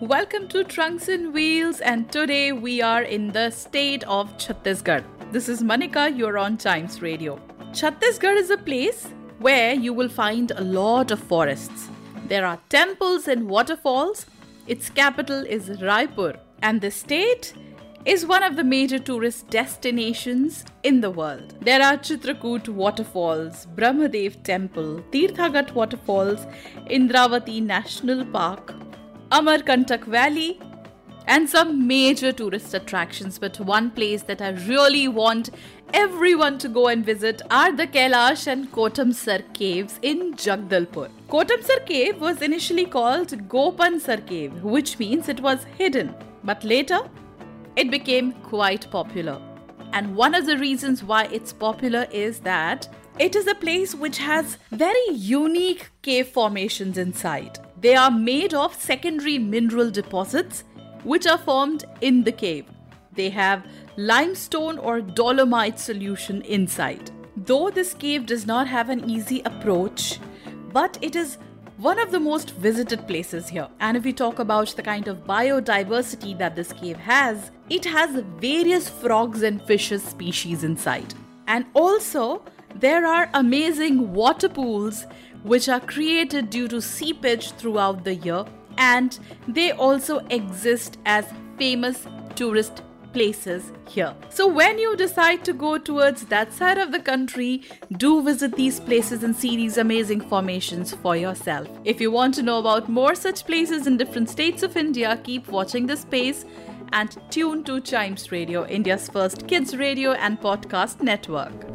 Welcome to Trunks and Wheels, and today we are in the state of Chhattisgarh. This is Manika, you're on Chimes Radio. Chhattisgarh is a place where you will find a lot of forests. There are temples and waterfalls. Its capital is Raipur, and the state is one of the major tourist destinations in the world. There are Chitrakoot waterfalls, Brahmadev temple, Tirathgarh waterfalls, Indravati National Park, Amarkantak Valley, and some major tourist attractions. But one place that I really want everyone to go and visit are the Kailash and Kotamsar caves in Jagdalpur. Kotamsar cave was initially called Gopansar cave, which means it was hidden. But later, it became quite popular. And one of the reasons why it's popular is that it is a place which has very unique cave formations inside. They are made of secondary mineral deposits which are formed in the cave. They have limestone or dolomite solution inside. Though this cave does not have an easy approach, but it is one of the most visited places here. And if we talk about the kind of biodiversity that this cave has, it has various frogs and fishes species inside. And also, there are amazing water pools which are created due to seepage throughout the year, and they also exist as famous tourist places here. So, when you decide to go towards that side of the country, do visit these places and see these amazing formations for yourself. If you want to know about more such places in different states of India, keep watching this space and tune to Chimes Radio, India's first kids radio and podcast network.